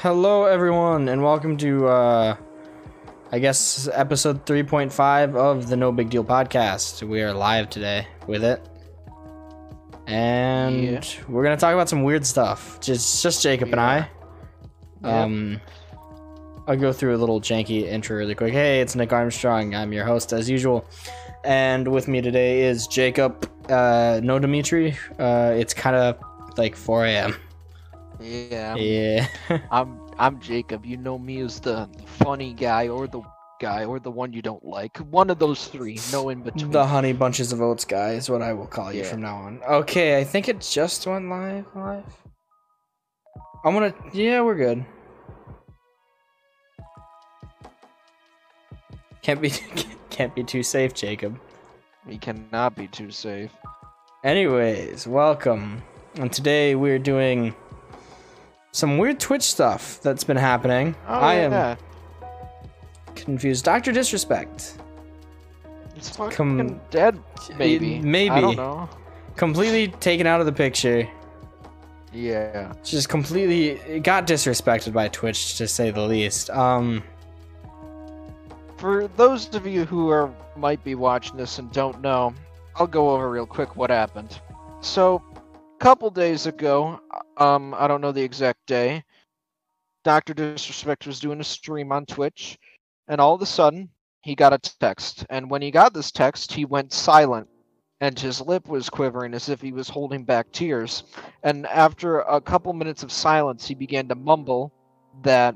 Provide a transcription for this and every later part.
Hello, everyone, and welcome to, uh, I guess, episode 3.5 of the No Big Deal podcast. We are live today with it. And Yeah. we're going to talk about some weird stuff. Just, just Jacob and I. Yeah. Um, I'll go through a little janky intro really quick. Hey, it's Nick Armstrong. I'm your host as usual. And with me today is Jacob. Uh, no Dimitri. Uh, it's kind of like 4 a.m. Yeah, Yeah. I'm I'm Jacob. You know me as the funny guy or the guy or the one you don't like. One of those three. No in between. The honey bunches of oats guy is what I will call you Yeah. from now on. Okay, I think it just went live. Live. I'm gonna. Yeah, we're good. Can't be. Can't be too safe, Jacob. We cannot be too safe. Anyways, welcome. And today we're doing some weird Twitch stuff that's been happening. Oh, I am yeah. confused. Doctor Disrespect. It's fucking com- dead. Maybe. maybe. I don't know. Completely taken out of the picture. Yeah. just completely got disrespected by Twitch to say the least. Um For those of you who are might be watching this and don't know, I'll go over real quick what happened. So, couple days ago, um, I don't know the exact day, Dr. Disrespect was doing a stream on Twitch, and all of a sudden, he got a text. And when he got this text, he went silent, and his lip was quivering as if he was holding back tears. And after a couple minutes of silence, he began to mumble that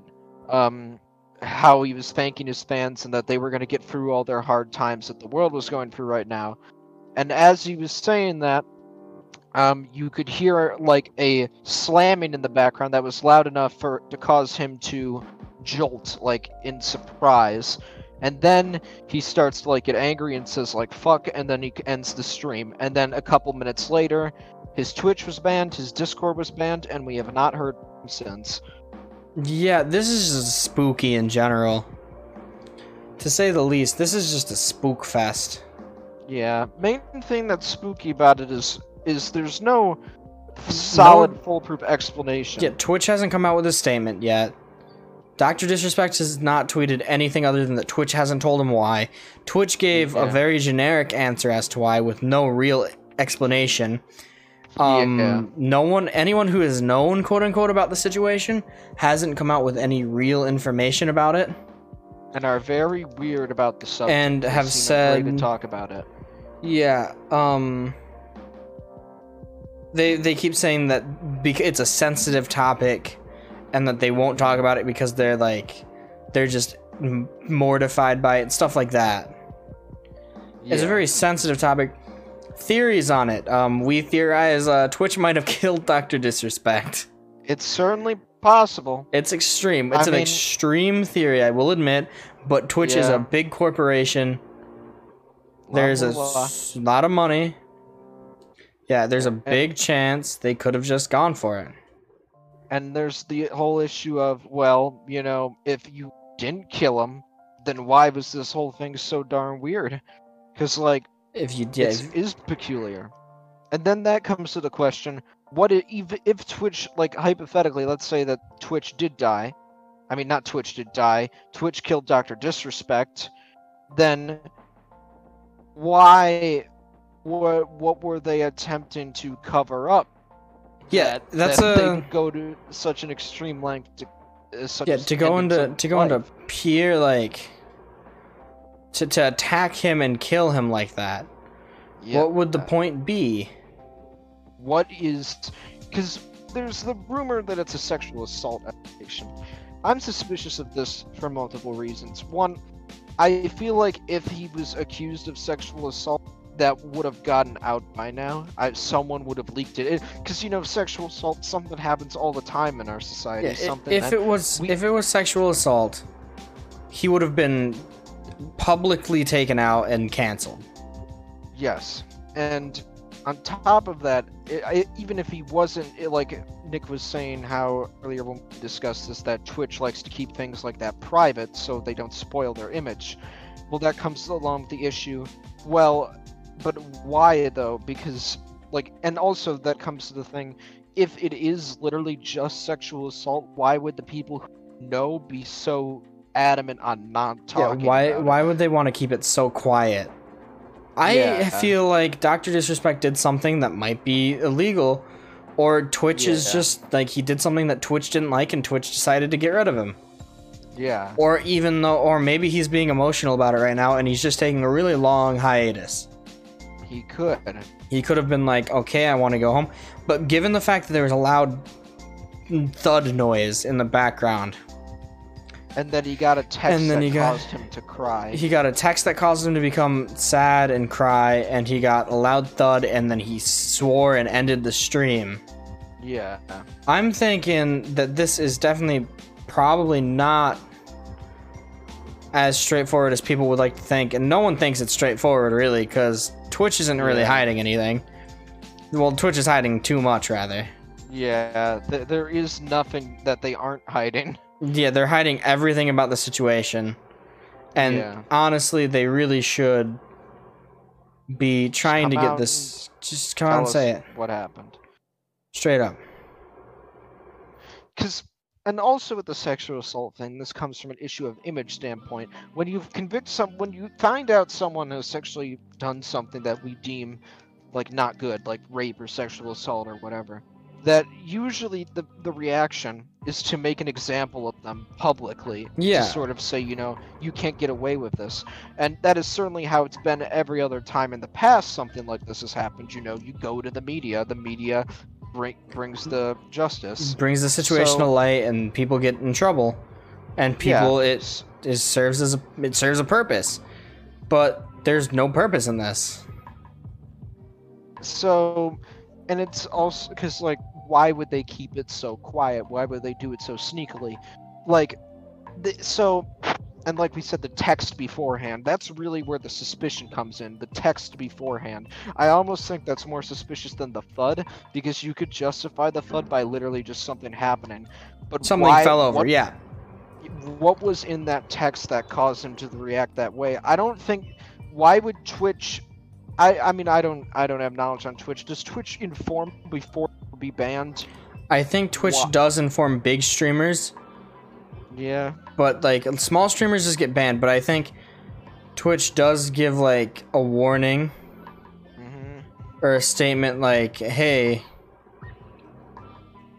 um, how he was thanking his fans and that they were going to get through all their hard times that the world was going through right now. And as he was saying that, um, you could hear like a slamming in the background that was loud enough for to cause him to jolt, like in surprise. And then he starts to like get angry and says like "fuck," and then he ends the stream. And then a couple minutes later, his Twitch was banned, his Discord was banned, and we have not heard him since. yeah, this is just spooky in general. To say the least, this is just a spook fest. Yeah, main thing that's spooky about it is is there's no solid foolproof explanation. Yeah, Twitch hasn't come out with a statement yet. Dr. Disrespect has not tweeted anything other than that Twitch hasn't told him why. Twitch gave a very generic answer as to why with no real explanation. Um, Yeah. no one, anyone who has known quote unquote about the situation hasn't come out with any real information about it. and are very weird about the subject. And have said- to talk about it. Yeah, um they they keep saying that bec- it's a sensitive topic and that they won't talk about it because they're like they're just m- mortified by it, stuff like that. It's a very sensitive topic. Theories on it. Um we theorize uh Twitch might have killed Dr. Disrespect. It's certainly possible. It's extreme. It's I an mean- extreme theory, I will admit, but Twitch is a big corporation. There's a Blah, blah, blah. s- lot of money. Yeah, there's a And- big chance they could have just gone for it. And there's the whole issue of well, you know, if you didn't kill him, then why was this whole thing so darn weird? Because like If you did, it is peculiar. And then that comes to the question: What if, if if Twitch, like hypothetically, let's say that Twitch did die? I mean, not Twitch did die. Twitch killed Doctor Disrespect. Then why? What what were they attempting to cover up? yeah, that- that's that they a would go to such an extreme length to. Uh, such yeah to go into to go into life. pure like to to attack him and kill him like that. What would the point be? what is because there's the rumor that it's a sexual assault allegation i'm suspicious of this for multiple reasons one i feel like if he was accused of sexual assault that would have gotten out by now I, someone would have leaked it because you know sexual assault something happens all the time in our society Yeah, something if it was we- if it was sexual assault, he would have been publicly taken out and canceled. Yes, and on top of that, i i even if he wasn't, it, like Nick was saying, how earlier when we discussed this, that Twitch likes to keep things like that private so they don't spoil their image. Well, that comes along with the issue. Well, but why though? Because like, and also that comes to the thing: if it is literally just sexual assault, why would the people who know be so adamant on not talking? Yeah, why about it? why would they want to keep it so quiet? I Yeah. feel like Dr. Disrespect did something that might be illegal or Twitch is Yeah. just like he did something that Twitch didn't like and Twitch decided to get rid of him. Yeah. Or even though or maybe he's being emotional about it right now and he's just taking a really long hiatus. He could. He could have been like, "Okay, I want to go home." But given the fact that there was a loud thud noise in the background, And then he got a text And then that he got- caused him to cry. he got a text that caused him to become sad and cry and he got a loud thud and then he swore and ended the stream Yeah. i'm thinking that this is definitely probably not as straightforward as people would like to think and no one thinks it's straightforward really because twitch isn't really hiding anything well twitch is hiding too much rather Yeah. Th- there is nothing that they aren't hiding. yeah they're hiding everything about the situation and Yeah. honestly they really should be trying to get this just come out and say it what happened. straight up Because, and also with the sexual assault thing, this comes from an issue of image standpoint. When you convict some, when you find out someone has sexually done something that we deem like not good, like rape or sexual assault or whatever, that usually the the reaction is to make an example of them publicly. Yeah. To sort of say, you know, you can't get away with this, and that is certainly how it's been every other time in the past something like this has happened. You know, you go to the media, the media bring, brings the justice. brings the situation to light and people get in trouble and people it it serves as a it serves a purpose but there's no purpose in this So, and it's also because like, why would they keep it so quiet? Why would they do it so sneakily? Like, the, so, and like we said, the text beforehand. That's really where the suspicion comes in. The text beforehand. I almost think that's more suspicious than the thud because you could justify the thud by literally just something happening. But something why- fell over what- yeah what was in that text that caused him to react that way i don't think why would twitch i i mean i don't i don't have knowledge on twitch does twitch inform before be banned i think twitch Wha- does inform big streamers yeah but like small streamers just get banned but i think twitch does give like a warning hmm or a statement like hey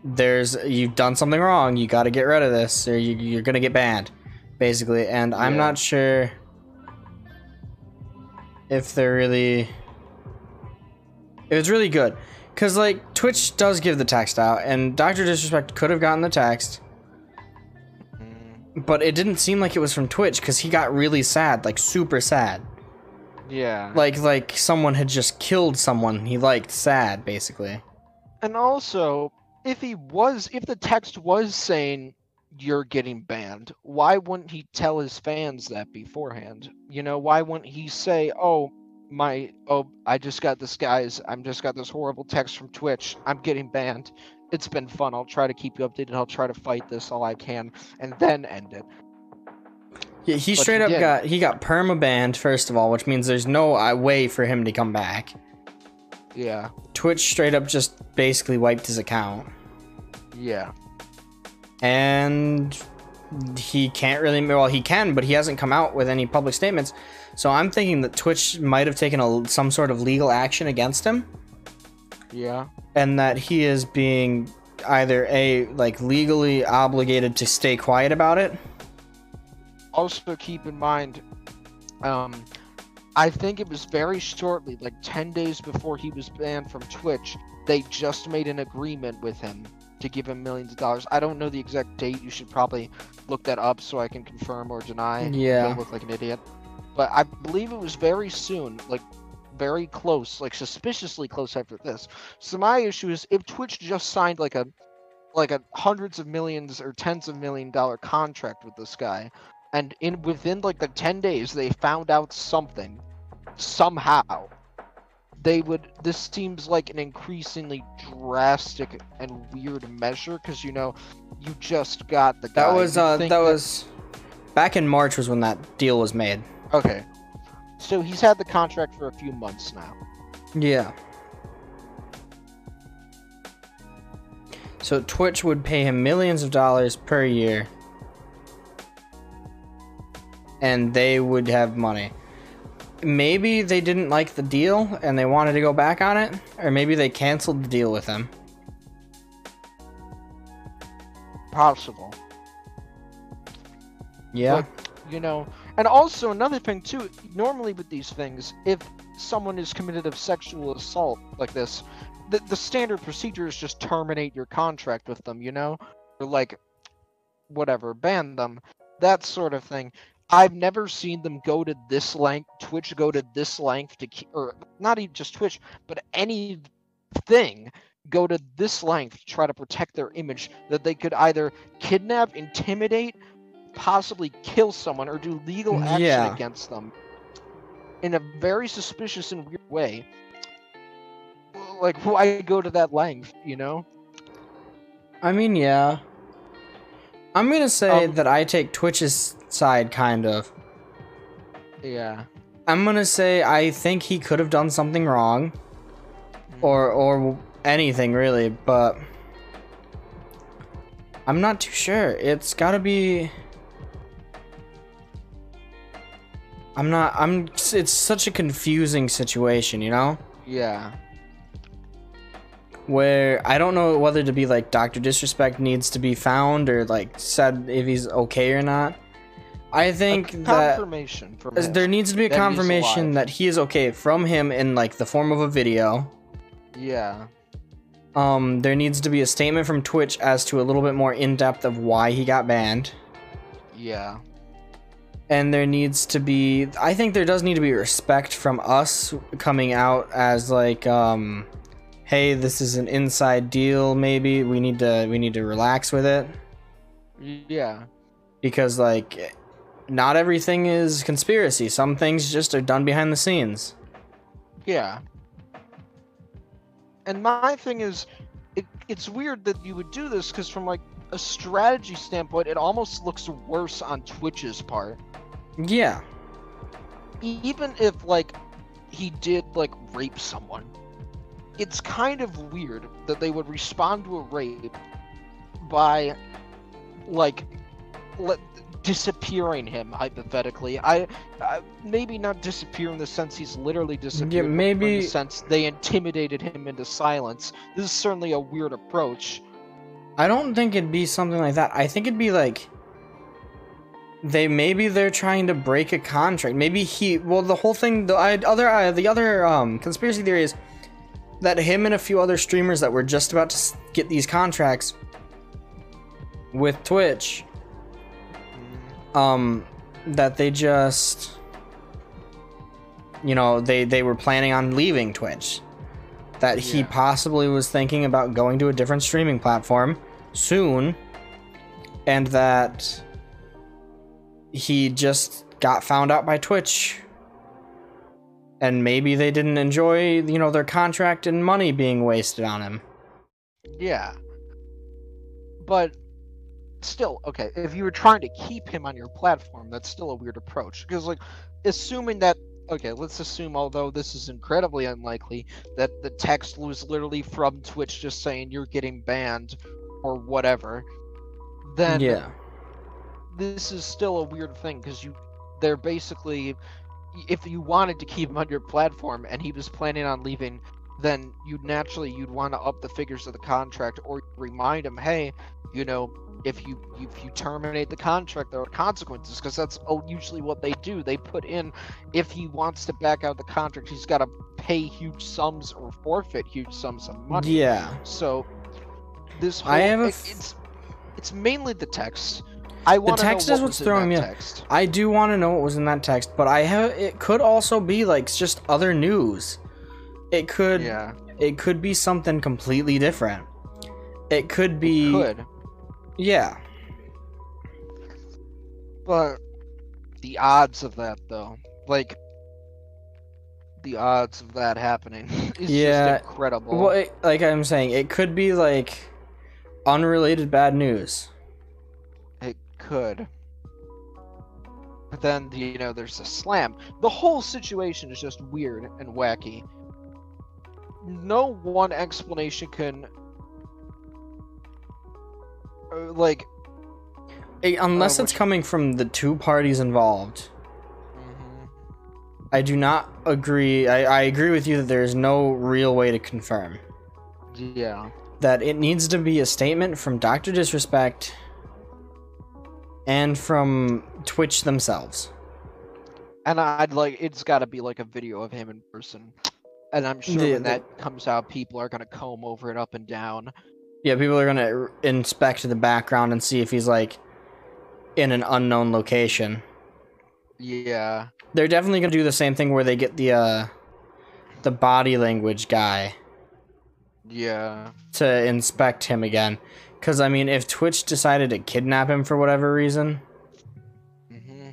there's you've done something wrong you got to get rid of this or you, you're gonna get banned basically and i'm Yeah. not sure if they're really it was really good because like twitch does give the text out and dr disrespect could have gotten the text but it didn't seem like it was from twitch because he got really sad like super sad. Yeah. Like like someone had just killed someone he liked sad basically. And also if he was if the text was saying you're getting banned why wouldn't he tell his fans that beforehand? You know why wouldn't he say oh my oh i just got this guys i'm just got this horrible text from twitch i'm getting banned it's been fun. I'll try to keep you updated. I'll try to fight this all i can and then end it. Yeah, he But straight he up didn't. got he got perma banned first of all, which means there's no uh, way for him to come back. yeah. Twitch straight up just basically wiped his account, yeah. And he can't really well he can, but he hasn't come out with any public statements. So I'm thinking that Twitch might have taken a, some sort of legal action against him, yeah and that he is being either a like legally obligated to stay quiet about it. also keep in mind um i think it was very shortly like 10 days before he was banned from twitch they just made an agreement with him to give him millions of dollars i don't know the exact date you should probably look that up so i can confirm or deny Yeah. look like an idiot but i believe it was very soon like very close like suspiciously close after this. So my issue is if twitch just signed like a like a hundreds of millions or tens of million dollar contract with this guy and in within like the 10 days they found out something somehow they would this seems like an increasingly drastic and weird measure because you know you just got the guy. That was uh think that was back in March was when that deal was made. okay so he's had the contract for a few months now Yeah. So Twitch would pay him millions of dollars per year. And they would have money. Maybe they didn't like the deal and they wanted to go back on it, or maybe they canceled the deal with him. Possible. Yeah. You know, and also another thing too. Normally with these things, if someone is committed of sexual assault like this, the the standard procedure is just terminate your contract with them. You know, or like whatever, ban them, that sort of thing. I've never seen them go to this length, Twitch go to this length to, keep, or not even just Twitch, but any thing go to this length to try to protect their image that they could either kidnap, intimidate, possibly kill someone, or do legal action Yeah. against them in a very suspicious and weird way. Like, why go to that length, you know? I mean, yeah. I'm gonna say Um, that I take Twitch's side, kind of. Yeah. I'm gonna say I think he could have done something wrong, Mm. or or anything really, but I'm not too sure. It's gotta be. I'm not. I'm. It's such a confusing situation, you know, Yeah. where I don't know whether to be like Doctor Disrespect needs to be found or like said if he's okay or not. I think that confirmation from him. There needs to be a that confirmation that he is okay from him in like the form of a video. Yeah. Um, there needs to be a statement from Twitch as to a little bit more in depth of why he got banned. Yeah. And there needs to be I think there does need to be respect from us coming out as like um hey, this is an inside deal maybe. We need to we need to relax with it Yeah. because like not everything is conspiracy. Some things just are done behind the scenes. Yeah. And my thing is, it, it's weird that you would do this because, from like a strategy standpoint, it almost looks worse on Twitch's part. Yeah. Even if like he did like rape someone, it's kind of weird that they would respond to a rape by like let, disappearing him hypothetically. I, I maybe not disappear in the sense he's literally disappeared. in maybe- the sense they intimidated him into silence. This is certainly a weird approach. I don't think it'd be something like that. I think it'd be like they maybe they're trying to break a contract. Maybe he well the whole thing the I, other uh, the other um conspiracy theory is that him and a few other streamers that were just about to get these contracts with Twitch um that they just you know they they were planning on leaving twitch that he Yeah. possibly was thinking about going to a different streaming platform soon and that he just got found out by twitch and maybe they didn't enjoy you know their contract and money being wasted on him Yeah. But still, okay, if you were trying to keep him on your platform, that's still a weird approach. Because, like, assuming that, okay, let's assume, although this is incredibly unlikely, that the text was literally from Twitch just saying you're getting banned or whatever, then yeah this is still a weird thing because you, they're basically, if you wanted to keep him on your platform and he was planning on leaving, then you'd naturally you'd want to up the figures of the contract or remind him, hey, you know, if you if you terminate the contract, there are consequences because that's usually what they do. They put in if he wants to back out the contract, he's got to pay huge sums or forfeit huge sums of money. yeah So this whole I have a it's it's mainly the text. I want text is what what's throwing me text. I do want to know what was in that text, but I have it could also be like just other news. It could Yeah, it could be something completely different. It could be could. yeah. But the odds of that, though, like the odds of that happening, is Yeah, just incredible. Well, it, like I'm saying, it could be like unrelated bad news. Could. But then, you know, there's a slam. The whole situation is just weird and wacky. No one explanation can uh, like Eh, Unless Uh, it's coming from the two parties involved. mhm. I do not agree. I, I agree with you that there is no real way to confirm. yeah That it needs to be a statement from Dr. Disrespect and from Twitch themselves. and i'd like it's got to be like a video of him in person and i'm sure Yeah, when the- that comes out people are to comb over it up and down Yeah, people are gonna inspect the background and see if he's like in an unknown location. yeah They're definitely gonna do the same thing where they get the uh the body language guy yeah to inspect him again. Cause I mean, if Twitch decided to kidnap him for whatever reason, hmm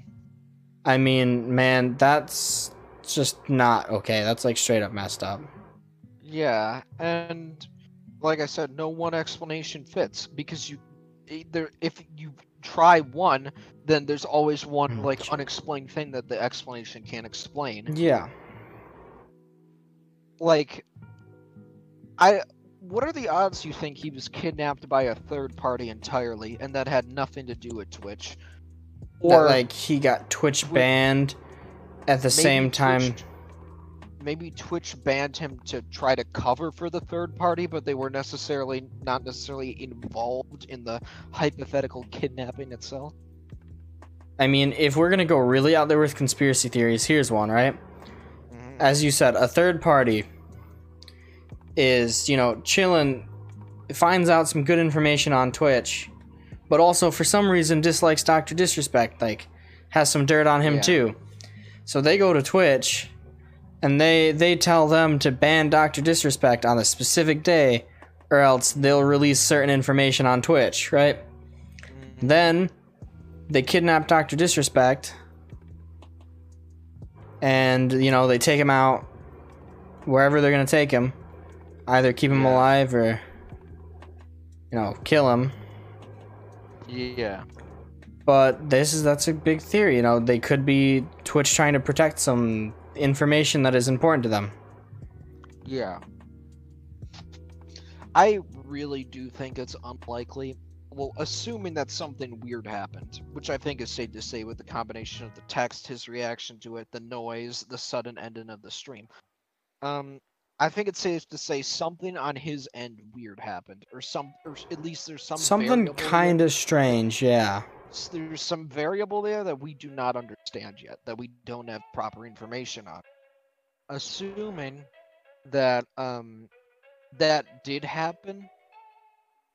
I mean, man, that's just not okay. That's like straight up messed up. Yeah, and like I said, no one explanation fits because you either if you try one, then there's always one Mm, like unexplained thing that the explanation can't explain. Yeah. Like I what are the odds you think he was kidnapped by a third party entirely and that had nothing to do with Twitch? Or like he got Twitch banned at the same time. Twitch- maybe Twitch banned him to try to cover for the third party, but they were necessarily not necessarily involved in the hypothetical kidnapping itself. I mean, if we're gonna go really out there with conspiracy theories, here's one, right? Mm-hmm. As you said, a third party is, you know, chilling, finds out some good information on Twitch, but also for some reason dislikes Dr. Disrespect, like has some dirt on him Yeah. too. So they go to Twitch and they they tell them to ban Dr. Disrespect on a specific day or else they'll release certain information on Twitch, right? Mhm. Then they kidnap Dr. Disrespect and you know, they take him out wherever they're going to take him. Either keep him Yeah. alive or you know, kill him. Yeah. But this is that's a big theory, you know, they could be Twitch trying to protect some information that is important to them. Yeah. I really do think it's unlikely. Well, assuming that something weird happened, which I think is safe to say with the combination of the text, his reaction to it, the noise, the sudden ending of the stream. Um, I think it's safe to say something on his end weird happened, or some, or at least there's some Something kind of strange, yeah. There's some variable there that we do not understand yet, that we don't have proper information on. Assuming that um that did happen,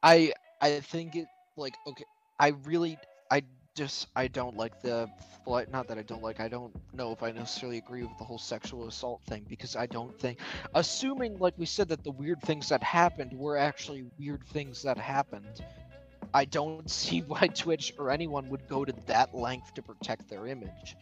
I I think it like okay, I really I just I don't like the. Not that I don't like. I don't know if I necessarily agree with the whole sexual assault thing because I don't think, assuming like we said that the weird things that happened were actually weird things that happened. I don't see why Twitch or anyone would go to that length to protect their image.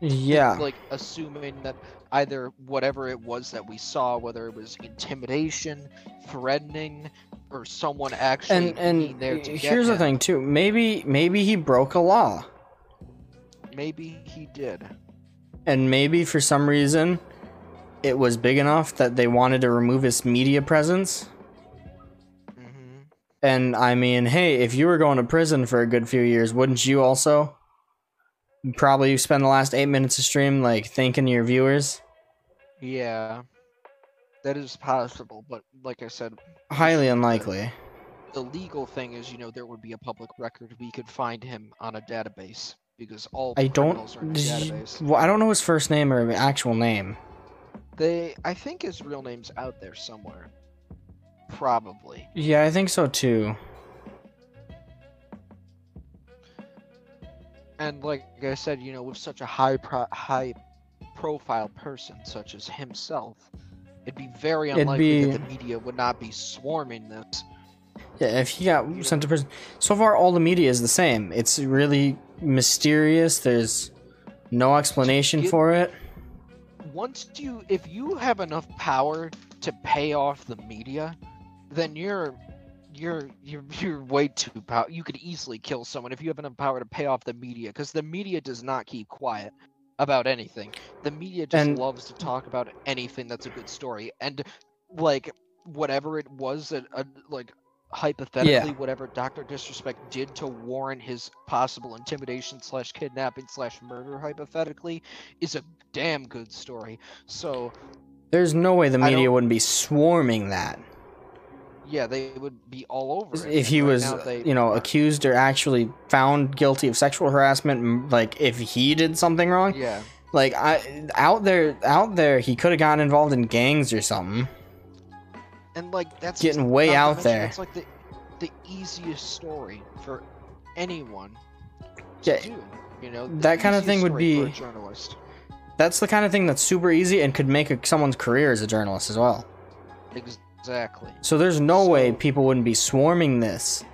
Yeah. Like assuming that either whatever it was that we saw, whether it was intimidation, threatening, or someone actually And being and there to get here's the thing too. Maybe maybe he broke a law. Maybe he did. And maybe for some reason it was big enough that they wanted to remove his media presence. hmm And I mean, hey, if you were going to prison for a good few years, wouldn't you also probably spend the last eight minutes of stream like thanking your viewers? Yeah, that is possible. But like I said, Highly unlikely. the legal thing is, you know, there would be a public record. We could find him on a database because all I criminals are in don't. you- well, I don't know his first name or actual name. They, I think his real name's out there somewhere. Probably. Yeah, I think so too. And like I said, you know, with such a high pro- high profile person such as himself, it'd be very unlikely be- that the media would not be swarming this. Yeah, if he got sent to prison. So far, all the media is the same. It's really mysterious. There's no explanation Get- for it. Once you, if you have enough power to pay off the media, then you're you're you're you're way too power. You could easily kill someone if you have enough power to pay off the media, because the media does not keep quiet about anything. The media just And- loves to talk about anything that's a good story, and like whatever it was that uh, like hypothetically whatever Doctor Disrespect did to warrant his possible intimidation slash kidnapping slash murder hypothetically is a damn good story. So There's no way the media wouldn't be swarming that yeah, they would be all over it. if he Right was, they you know, accused or actually found guilty of sexual harassment. Like if he did something wrong, Yeah, like I out there, out there, he could have gotten involved in gangs or something. and like that's Getting way out mention there. It's like the the easiest story for anyone to Yeah, do. You know, that kinda thing would for a be- journalist. That's the kind of thing that's super easy and could make a, someone's career as a journalist as well. Exactly. So there's no way people wouldn't be swarming this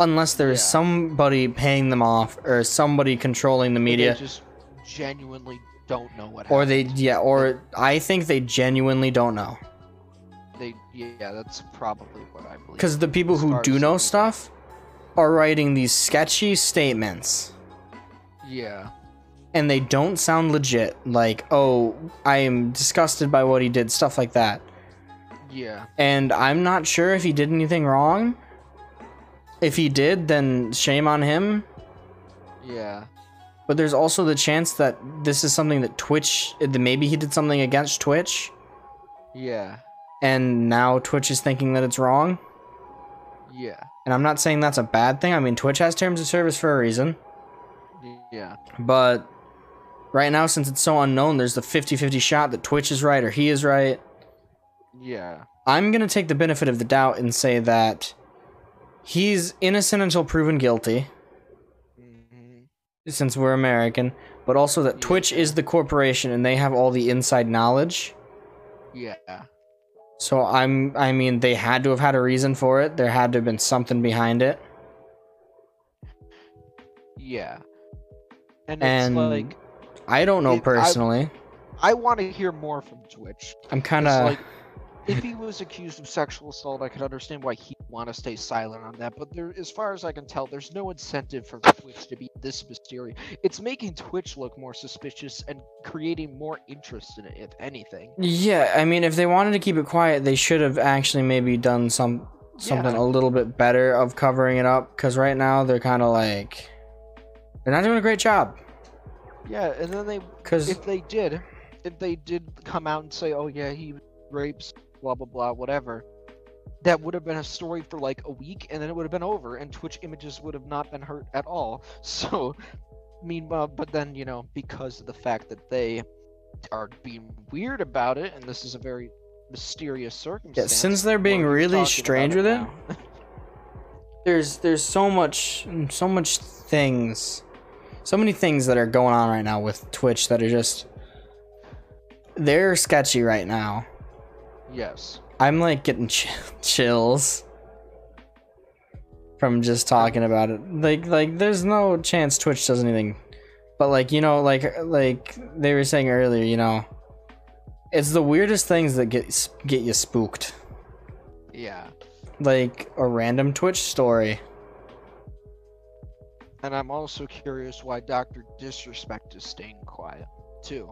unless there's Yeah. somebody paying them off or somebody controlling the media They just genuinely don't know what or they yeah or I think they genuinely don't know. They yeah, that's probably what I believe. Cuz the people who do know stuff are writing these sketchy statements Yeah. and they don't sound legit like oh I am disgusted by what he did stuff like that. Yeah. And I'm not sure if he did anything wrong. If he did, then shame on him. Yeah. But there's also the chance that this is something that Twitch, that maybe he did something against Twitch, Yeah. and now Twitch is thinking that it's wrong. Yeah. And I'm not saying that's a bad thing. I mean, Twitch has terms of service for a reason. Yeah. But right now, since it's so unknown, there's the 50 50 shot that Twitch is right or he is right. Yeah. I'm going to take the benefit of the doubt and say that he's innocent until proven guilty. hmm since we're American, but also that Yeah. Twitch is the corporation and they have all the inside knowledge. Yeah. So I'm I mean they had to have had a reason for it. There had to have been something behind it. Yeah. And, And it's like I don't know It- personally. I want to hear more from Twitch. I'm kind of like if he was accused of sexual assault, I could understand why he'd want to stay silent on that. But there, as far as I can tell, there's no incentive for Twitch to be this mysterious. It's making Twitch look more suspicious and creating more interest in it, if anything. Yeah, I mean if they wanted to keep it quiet, they should have actually maybe done some something Yeah. a little bit better of covering it up cuz right now they're kind of like they're not doing a great job Yeah, and then they, cuz if they did, if they did come out and say, "Oh yeah, he rapes," blah blah blah, whatever. That would have been a story for like a week, and then it would have been over, and Twitch images would have not been hurt at all. So, meanwhile, but then you know, because of the fact that they are being weird about it, and this is a very mysterious circumstance. yeah, since they're being really strange with it, now. there's there's so much so much things so many things that are going on right now with twitch that are just they're sketchy right now yes. i'm like getting ch- chills from just talking about it like like there's no chance twitch does anything but like you know like like they were saying earlier you know it's the weirdest things that get get you spooked Yeah. like a random twitch story And I'm also curious why Dr. Disrespect is staying quiet, too.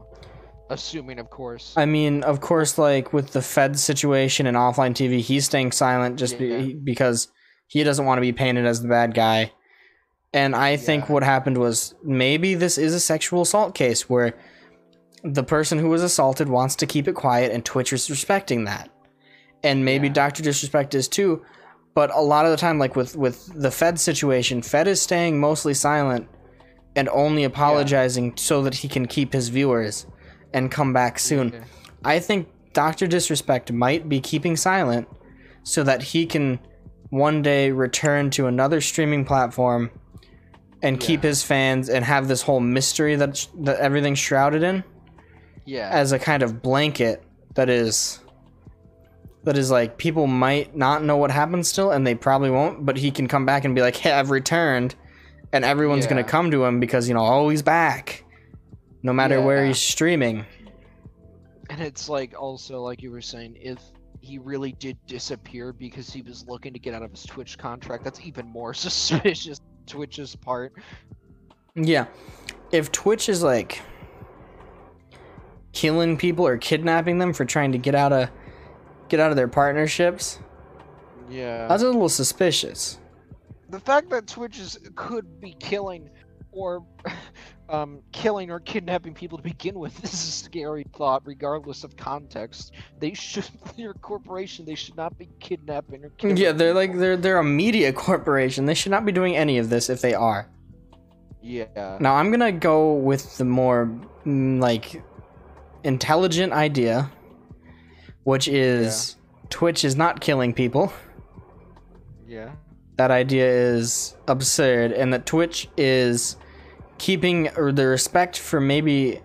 Assuming, of course. I mean, of course, like with the Fed situation and OfflineTV, he's staying silent just Yeah. be, because he doesn't want to be painted as the bad guy. And I think what happened was maybe this is a sexual assault case where the person who was assaulted wants to keep it quiet and Twitch is respecting that. And maybe Yeah. Dr. Disrespect is too. But a lot of the time, like with, with the Fed situation, Fed is staying mostly silent and only apologizing so that he can keep his viewers and come back soon. Yeah. I think Dr. Disrespect might be keeping silent so that he can one day return to another streaming platform and keep his fans and have this whole mystery that that everything's shrouded in Yeah. as a kind of blanket that is that is like people might not know what happened still and they probably won't but he can come back and be like hey i've returned and everyone's Yeah. gonna come to him because you know oh he's back no matter where he's streaming And it's like also like you were saying, if he really did disappear because he was looking to get out of his Twitch contract, that's even more suspicious. Twitch's part. Yeah. If Twitch is like killing people or kidnapping them for trying to get out of get out of their partnerships, Yeah. That's a little suspicious. the fact that Twitch is could be killing or um, killing or kidnapping people to begin with is a scary thought, regardless of context. They should, your corporation, they should not be kidnapping or killing. Yeah, they're like they're they're a media corporation. They should not be doing any of this if they are. Yeah. Now I'm gonna go with the more mm, like intelligent idea, which is Twitch is not killing people. Yeah. That idea is absurd, and that Twitch is keeping the respect for maybe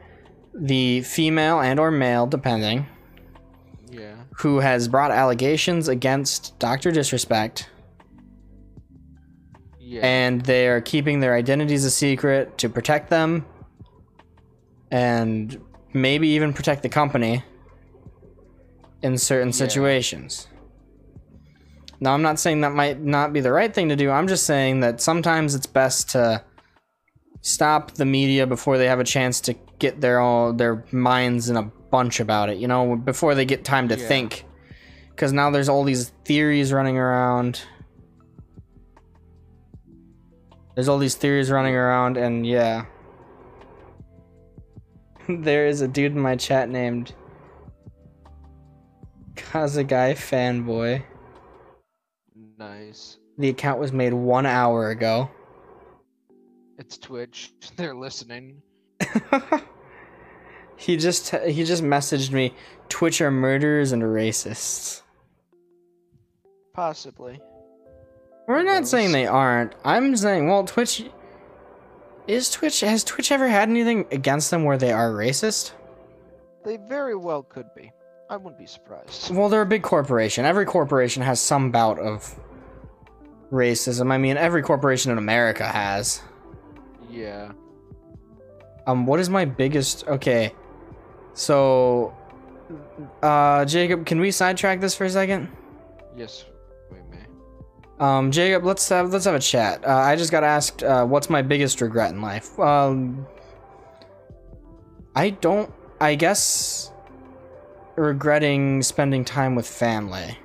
the female and or male, depending, Yeah. who has brought allegations against Doctor Disrespect, Yeah. and they are keeping their identities a secret to protect them, and maybe even protect the company in certain Yeah. situations. Now, I'm not saying that might not be the right thing to do. I'm just saying that sometimes it's best to stop the media before they have a chance to get their all their minds in a bunch about it. You know, before they get time to Yeah. think. Because now there's all these theories running around. There's all these theories running around, and yeah. there is a dude in my chat named Kazagai Fanboy. nice. The account was made one hour ago. Twitch. They're listening. he just he just messaged me. Twitch are murderers and racists. Possibly. We're not saying they aren't. I'm saying, well, Twitch is Twitch. Has Twitch ever had anything against them where they are racist? They very well could be. I wouldn't be surprised. Well, they're a big corporation. Every corporation has some bout of racism. I mean, every corporation in America has. Yeah. Um, what is my biggest? Okay, so, uh, Jacob, can we sidetrack this for a second? Yes. We may. Um, Jacob, let's have let's have a chat. Uh, I just got asked, uh, what's my biggest regret in life? Um, I don't. I guess regretting spending time with family.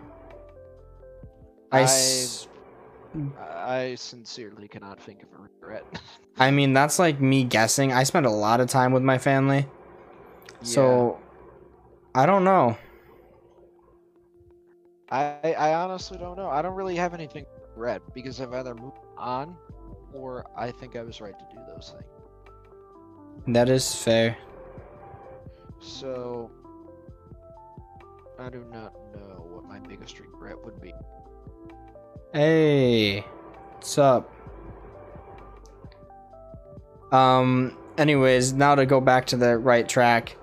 I. s- I sincerely cannot think of a regret. I mean, that's like me guessing. I spend a lot of time with my family, so I don't know. I I honestly don't know. I don't really have anything to regret because I've either moved on or I think I was right to do those things. That is fair. So I do not know what my biggest regret would be. Hey, what's up? Um. Anyways, now to go back to the right track.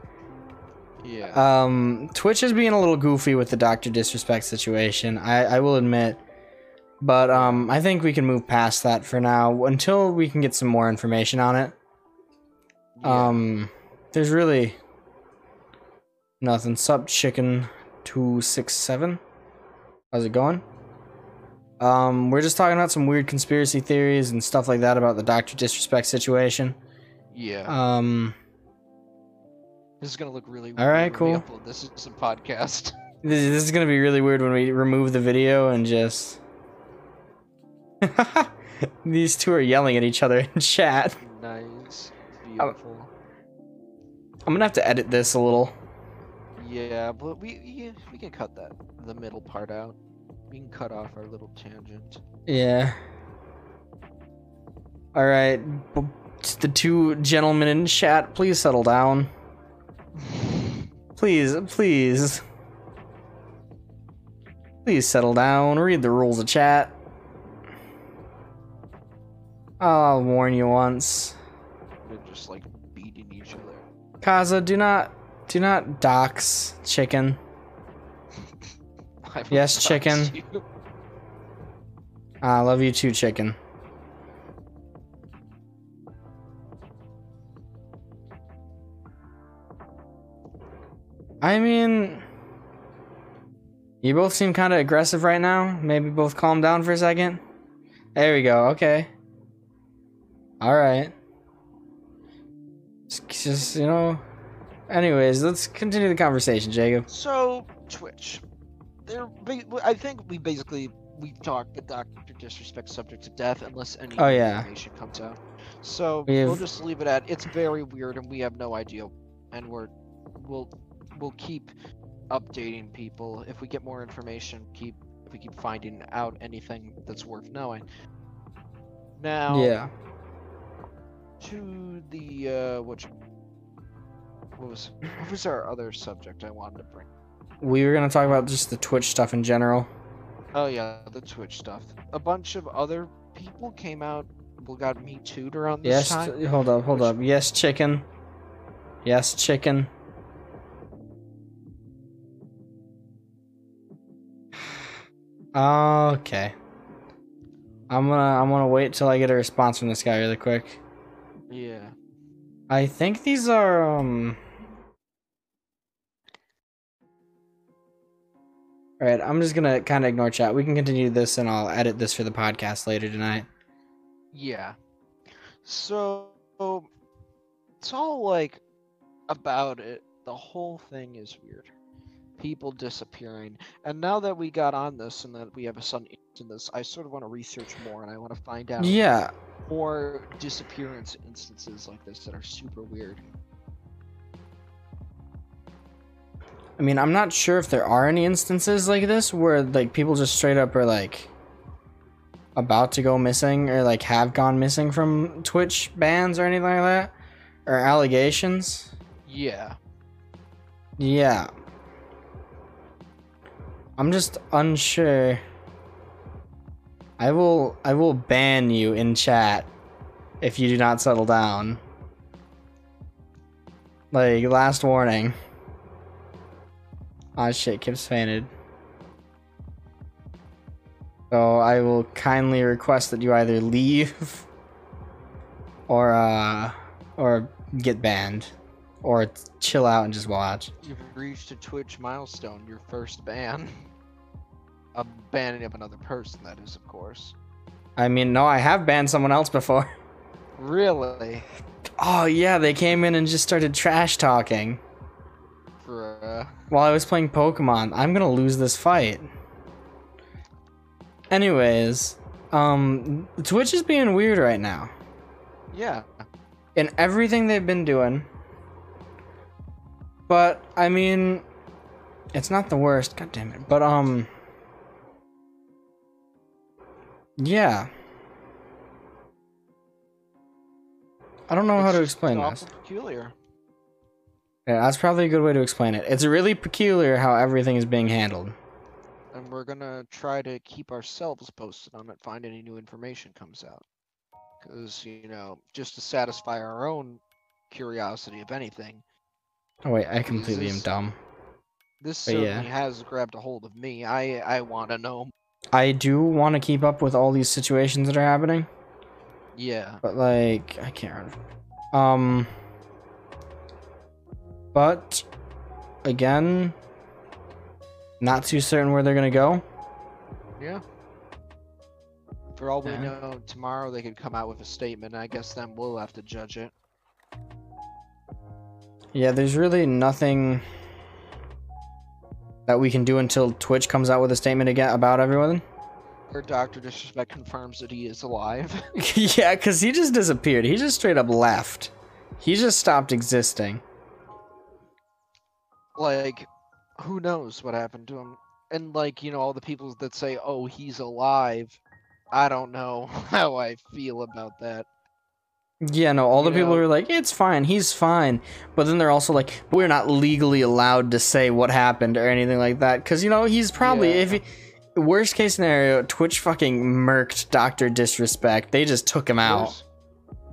Yeah. Um, Twitch is being a little goofy with the Doctor Disrespect situation. I I will admit, but um, I think we can move past that for now until we can get some more information on it. yeah. Um, there's really nothing. Sup, chicken two six seven. How's it going? Um, we're just talking about some weird conspiracy theories and stuff like that about the Doctor Disrespect situation. yeah. Um, this is gonna look really all right, cool. This is a podcast. this, this is gonna be really weird when we remove the video and just. These two are yelling at each other in chat. nice. Oh. Beautiful. I'm gonna have to edit this a little. Yeah, but we we can cut that the middle part out. We can cut off our little tangent. Yeah. All right, the two gentlemen in chat, please settle down. Please, please. Please settle down. Read the rules of chat. I'll warn you once. They're just like beating each other. Kaza, do not, do not dox chicken. I Yes, chicken. you. Ah, I love you too, chicken. I mean, you both seem kind of aggressive right now. Maybe both calm down for a second. There we go. Okay. All right. Just, just you know. Anyways, let's continue the conversation, Jacob. So Twitch, they're I think we basically we've talked the Doctor Disrespect subject to death unless any Oh, yeah. information comes out. So We we'll just leave it at it's very weird and we have no idea, and we're we'll we'll keep updating people if we get more information. Keep if we keep finding out anything that's worth knowing. Now, Yeah. to the uh, what? What was what was our other subject I wanted to bring? We were gonna talk about just the Twitch stuff in general. Oh yeah, the Twitch stuff. A bunch of other people came out. Well, got me too around this Yes. time. t- hold up. Hold Which- up. Yes, chicken. Yes, chicken. Okay. I'm gonna I'm gonna wait till I get a response from this guy really quick. Yeah. I think these are um Alright, I'm just gonna kinda ignore chat. We can continue this and I'll edit this for the podcast later tonight. Yeah. So it's all like about it. The whole thing is weird. People disappearing. And now that we got on this and that we have a son in this, I sort of want to research more and I want to find out Yeah. more disappearance instances like this that are super weird. I mean, I'm not sure if there are any instances like this where like people just straight up are like about to go missing or like have gone missing from Twitch bans or anything like that or allegations. Yeah. Yeah. I'm just unsure. I will I will ban you in chat if you do not settle down. Like last warning. Ah shit, Kip's fainted. So I will kindly request that you either leave or uh or get banned or chill out and just watch. You've reached a Twitch milestone, your first ban. A banning of another person, that is, of course. I mean, no, I have banned someone else before. Really? Oh yeah, they came in and just started trash talking While I was playing Pokemon. I'm gonna lose this fight. Anyways, um, Twitch is being weird right now. yeah. in everything they've been doing. But I mean, it's not the worst. God damn it. But um, yeah. I don't know how to explain this. peculiar. Yeah, that's probably a good way to explain it. It's really peculiar how everything is being handled. And we're gonna try to keep ourselves posted on it, find any new information comes out. Because, you know, just to satisfy our own curiosity, if anything, Oh wait, I completely am dumb. this certainly yeah. has grabbed a hold of me. I I want to know. I do want to keep up with all these situations that are happening. Yeah. but like I can't remember. Um, but again, not too certain where they're gonna go. Yeah. For all we Yeah. know, tomorrow they could come out with a statement. I guess then we'll have to judge it. Yeah, there's really nothing that we can do until Twitch comes out with a statement again about everyone. Or Doctor Disrespect confirms that he is alive. yeah, because he just disappeared. He just straight up left. He just stopped existing. Like, who knows what happened to him? And like, you know, all the people that say, "Oh, he's alive," I don't know how I feel about that. Yeah, no, all the You people are like, it's fine, he's fine. But then they're also like, we're not legally allowed to say what happened or anything like that. Because, you know, he's probably, Yeah. if he, worst case scenario, Twitch fucking murked Dr. Disrespect. They just took him out. Worst,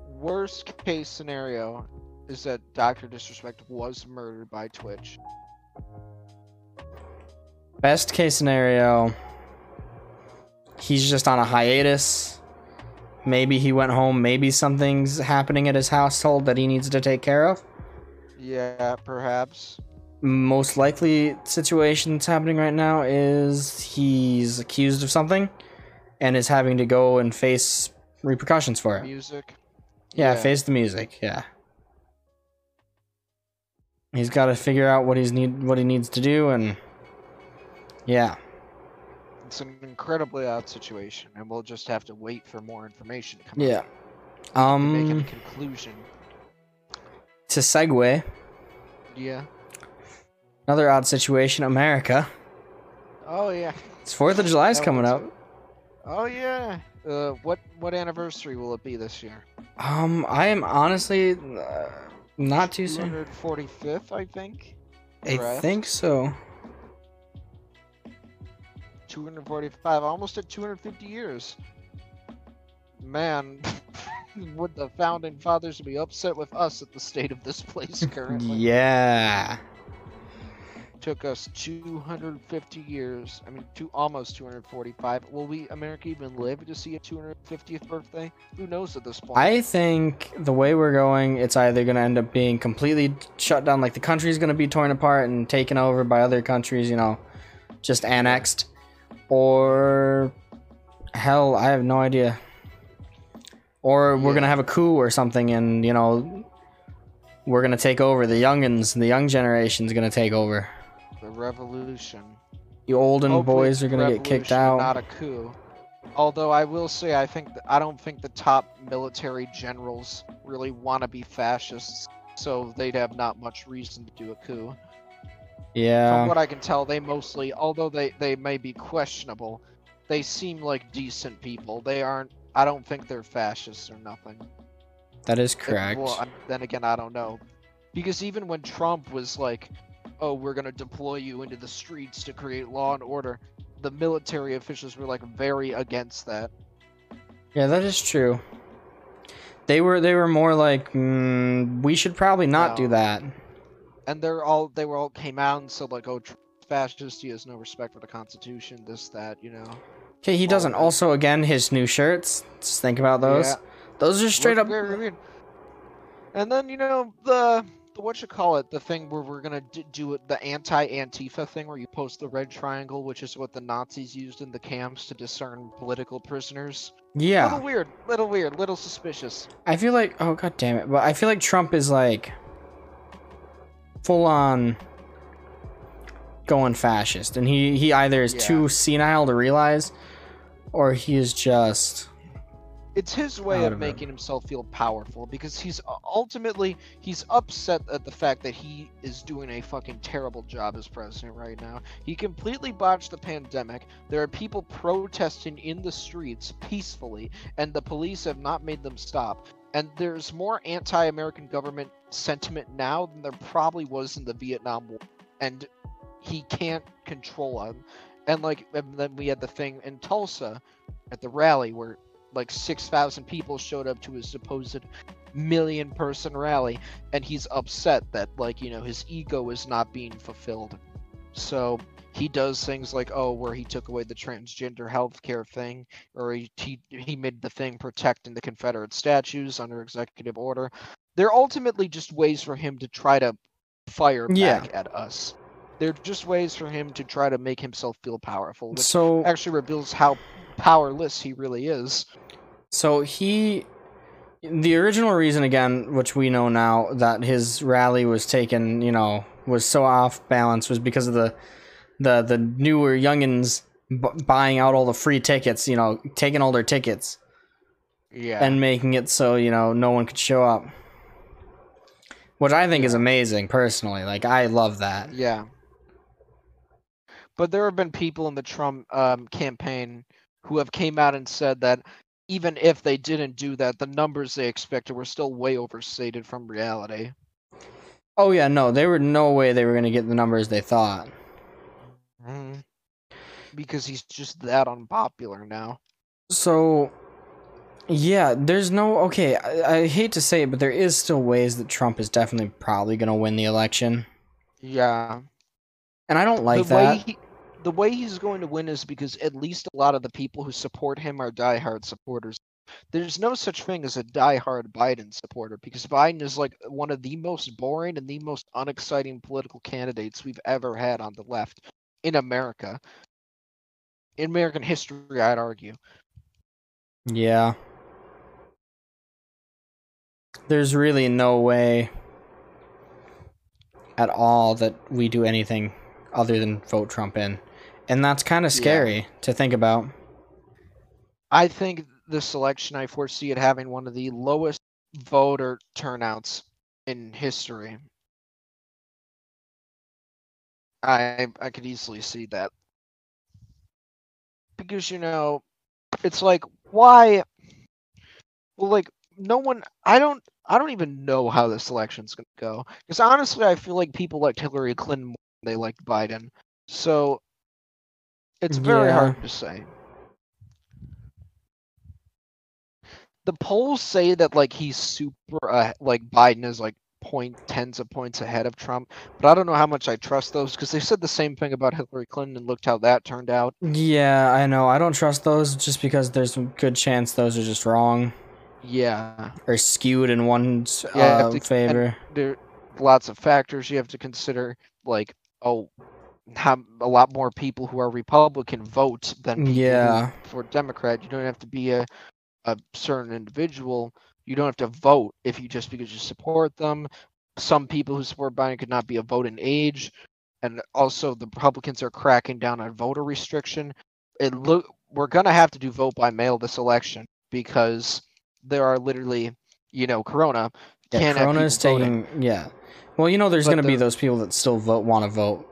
worst case scenario is that Doctor Disrespect was murdered by Twitch. Best case scenario, he's just on a hiatus. Maybe he went home. Maybe something's happening at his household that he needs to take care of. Yeah, perhaps. most likely situation that's happening right now is he's accused of something and is having to go and face repercussions for it. Music. Yeah, face the music. Yeah. He's got to figure out what he's need what he needs to do and yeah. It's an incredibly odd situation, and we'll just have to wait for more information to come Yeah. out to make Um, conclusion. to segue, Yeah. another odd situation. America. Oh yeah. It's Fourth of July's That coming up. Oh yeah. Uh, what what anniversary will it be this year? Um, I am honestly uh, not too soon. 245th, I think. I think so. 245, almost at 250 years. Man, would the founding fathers be upset with us at the state of this place currently? Yeah. Took us 250 years. I mean, two almost 245. Will we America even live to see a 250th birthday? Who knows at this point? I think the way we're going, it's either going to end up being completely shut down, like the country's going to be torn apart and taken over by other countries, you know, just annexed, or hell, I have no idea. Or we're Yeah. going to have a coup or something, and, you know, we're going to take over. The youngins, the young generation's going to take over. The revolution. You olden Hopefully boys are going to get kicked out. Not a coup. Although I will say, I think I don't think the top military generals really want to be fascists, so they'd have not much reason to do a coup. yeah. From what I can tell, they mostly, although they they may be questionable, they seem like decent people. They aren't. I don't think they're fascists or nothing. That is correct. Well, I'm- then again, I don't know, because even when Trump was like, "Oh, we're gonna deploy you into the streets to create law and order," the military officials were like very against that. Yeah, that is true. They were they were more like, mm, we should probably not do that. And they're all they were all came out and said like, "Oh, fascist. He has no respect for the Constitution. This, that, you know." Okay, he doesn't. that. Also, again, his new shirts. Just think about those. Yeah. Those are straight Look up. very weird. And then you know the what you call it the thing where we're gonna d- do it the anti Antifa thing where you post the red triangle, which is what the Nazis used in the camps to discern political prisoners. Yeah, Little weird, little weird, little suspicious. I feel like. Oh god damn it! But I feel like Trump is like full on going fascist, and he he either is Yeah. too senile to realize, or he is just. It's his way of making himself feel powerful because he's uh, ultimately he's upset at the fact that he is doing a fucking terrible job as president right now. He completely botched the pandemic. There are people protesting in the streets peacefully and the police have not made them stop. And there's more anti-American government sentiment now than there probably was in the Vietnam War. And he can't control them. And like and then we had the thing in Tulsa at the rally where like 6,000 people showed up to his supposed million person rally and he's upset that like you know his ego is not being fulfilled. So he does things like oh where he took away the transgender healthcare thing or he, he he made the thing protecting the confederate statues under executive order. They're ultimately just ways for him to try to fire Yeah. back at us. They're just ways for him to try to make himself feel powerful which So actually reveals how powerless he really is So he, the original reason again, which we know now, that his rally was taken, you know, was so off balance, was because of the, the the newer youngins b- buying out all the free tickets, you know, taking all their tickets yeah and making it so you know no one could show up. Which I think is amazing, personally. Like I love that. Yeah. But there have been people in the Trump um, campaign who have came out and said that even if they didn't do that, the numbers they expected were still way overstated from reality. Oh yeah, no, there were no way they were gonna get the numbers they thought. Mhm. Because he's just that unpopular now. So, yeah, there's no okay. I, I hate to say it, but there is still ways that Trump is definitely probably gonna win the election, Yeah. and I don't like the way that. he, the way he's going to win is because at least a lot of the people who support him are diehard supporters. There's no such thing as a diehard Biden supporter because Biden is like one of the most boring and the most unexciting political candidates we've ever had on the left in America. In American history, I'd argue. Yeah, there's really no way at all that we do anything other than vote Trump in, and that's kind of scary to think about. I think the selection I foresee it having one of the lowest voter turnouts in history. I I could easily see that. Because you know, it's like why well like no one I don't I don't even know how this election's gonna go. Because honestly I feel like people liked Hillary Clinton more than they liked Biden. So it's very Yeah. hard to say. The polls say that like he's super uh, like Biden is like point tens of points ahead of Trump, but I don't know how much I trust those because they said the same thing about Hillary Clinton and looked how that turned out. Yeah, I know. I don't trust those just because there's a good chance those are just wrong Yeah, or skewed in one's Yeah, uh, to- favor. there are lots of factors you have to consider, like oh, how a lot more people who are Republican vote than mm, people Yeah. for Democrat. You don't have to be a a certain individual. You don't have to vote if you just because you support them. Some people who support Biden could not be a voting age, and also the Republicans are cracking down on voter restriction. It look we're gonna have to do vote by mail this election because there are literally, you know, Corona. Yeah, can't have Corona is people voting. taking. Yeah. Well, you know, there's going to be those people that still vote, want to vote.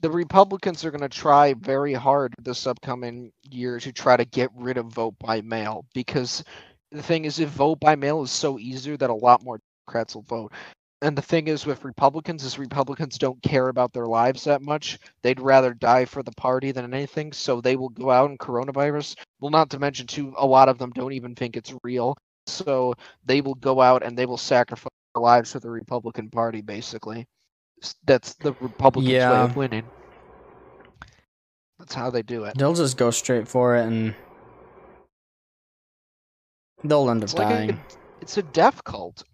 The Republicans are going to try very hard this upcoming year to try to get rid of vote by mail because the thing is, if vote by mail is so easier that a lot more Democrats will vote. And the thing is with Republicans is Republicans don't care about their lives that much. They'd rather die for the party than anything, so they will go out and coronavirus. Well, not to mention too, a lot of them don't even think it's real. So they will go out and they will sacrifice their lives for the Republican Party, basically. That's the Republicans' way of winning. That's how they do it. They'll just go straight for it and they'll end up It's like dying. a, it's a death cult.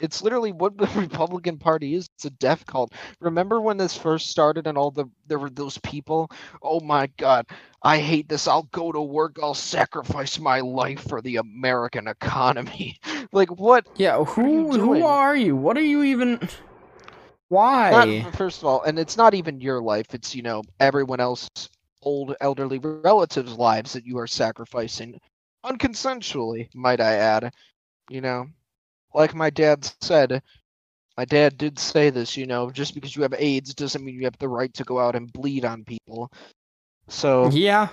It's literally what the Republican Party is. It's a death cult. Remember when this first started and all the there were those people? Oh my god, I hate this. I'll go to work. I'll sacrifice my life for the American economy. like what? yeah, who who are you? What are you even? Why? Not, first of all, and it's not even your life. It's you know everyone else's old elderly relatives' lives that you are sacrificing unconsensually. Might I add? You know, like my dad said. My dad did say this. You know, just because you have AIDS doesn't mean you have the right to go out and bleed on people. So yeah,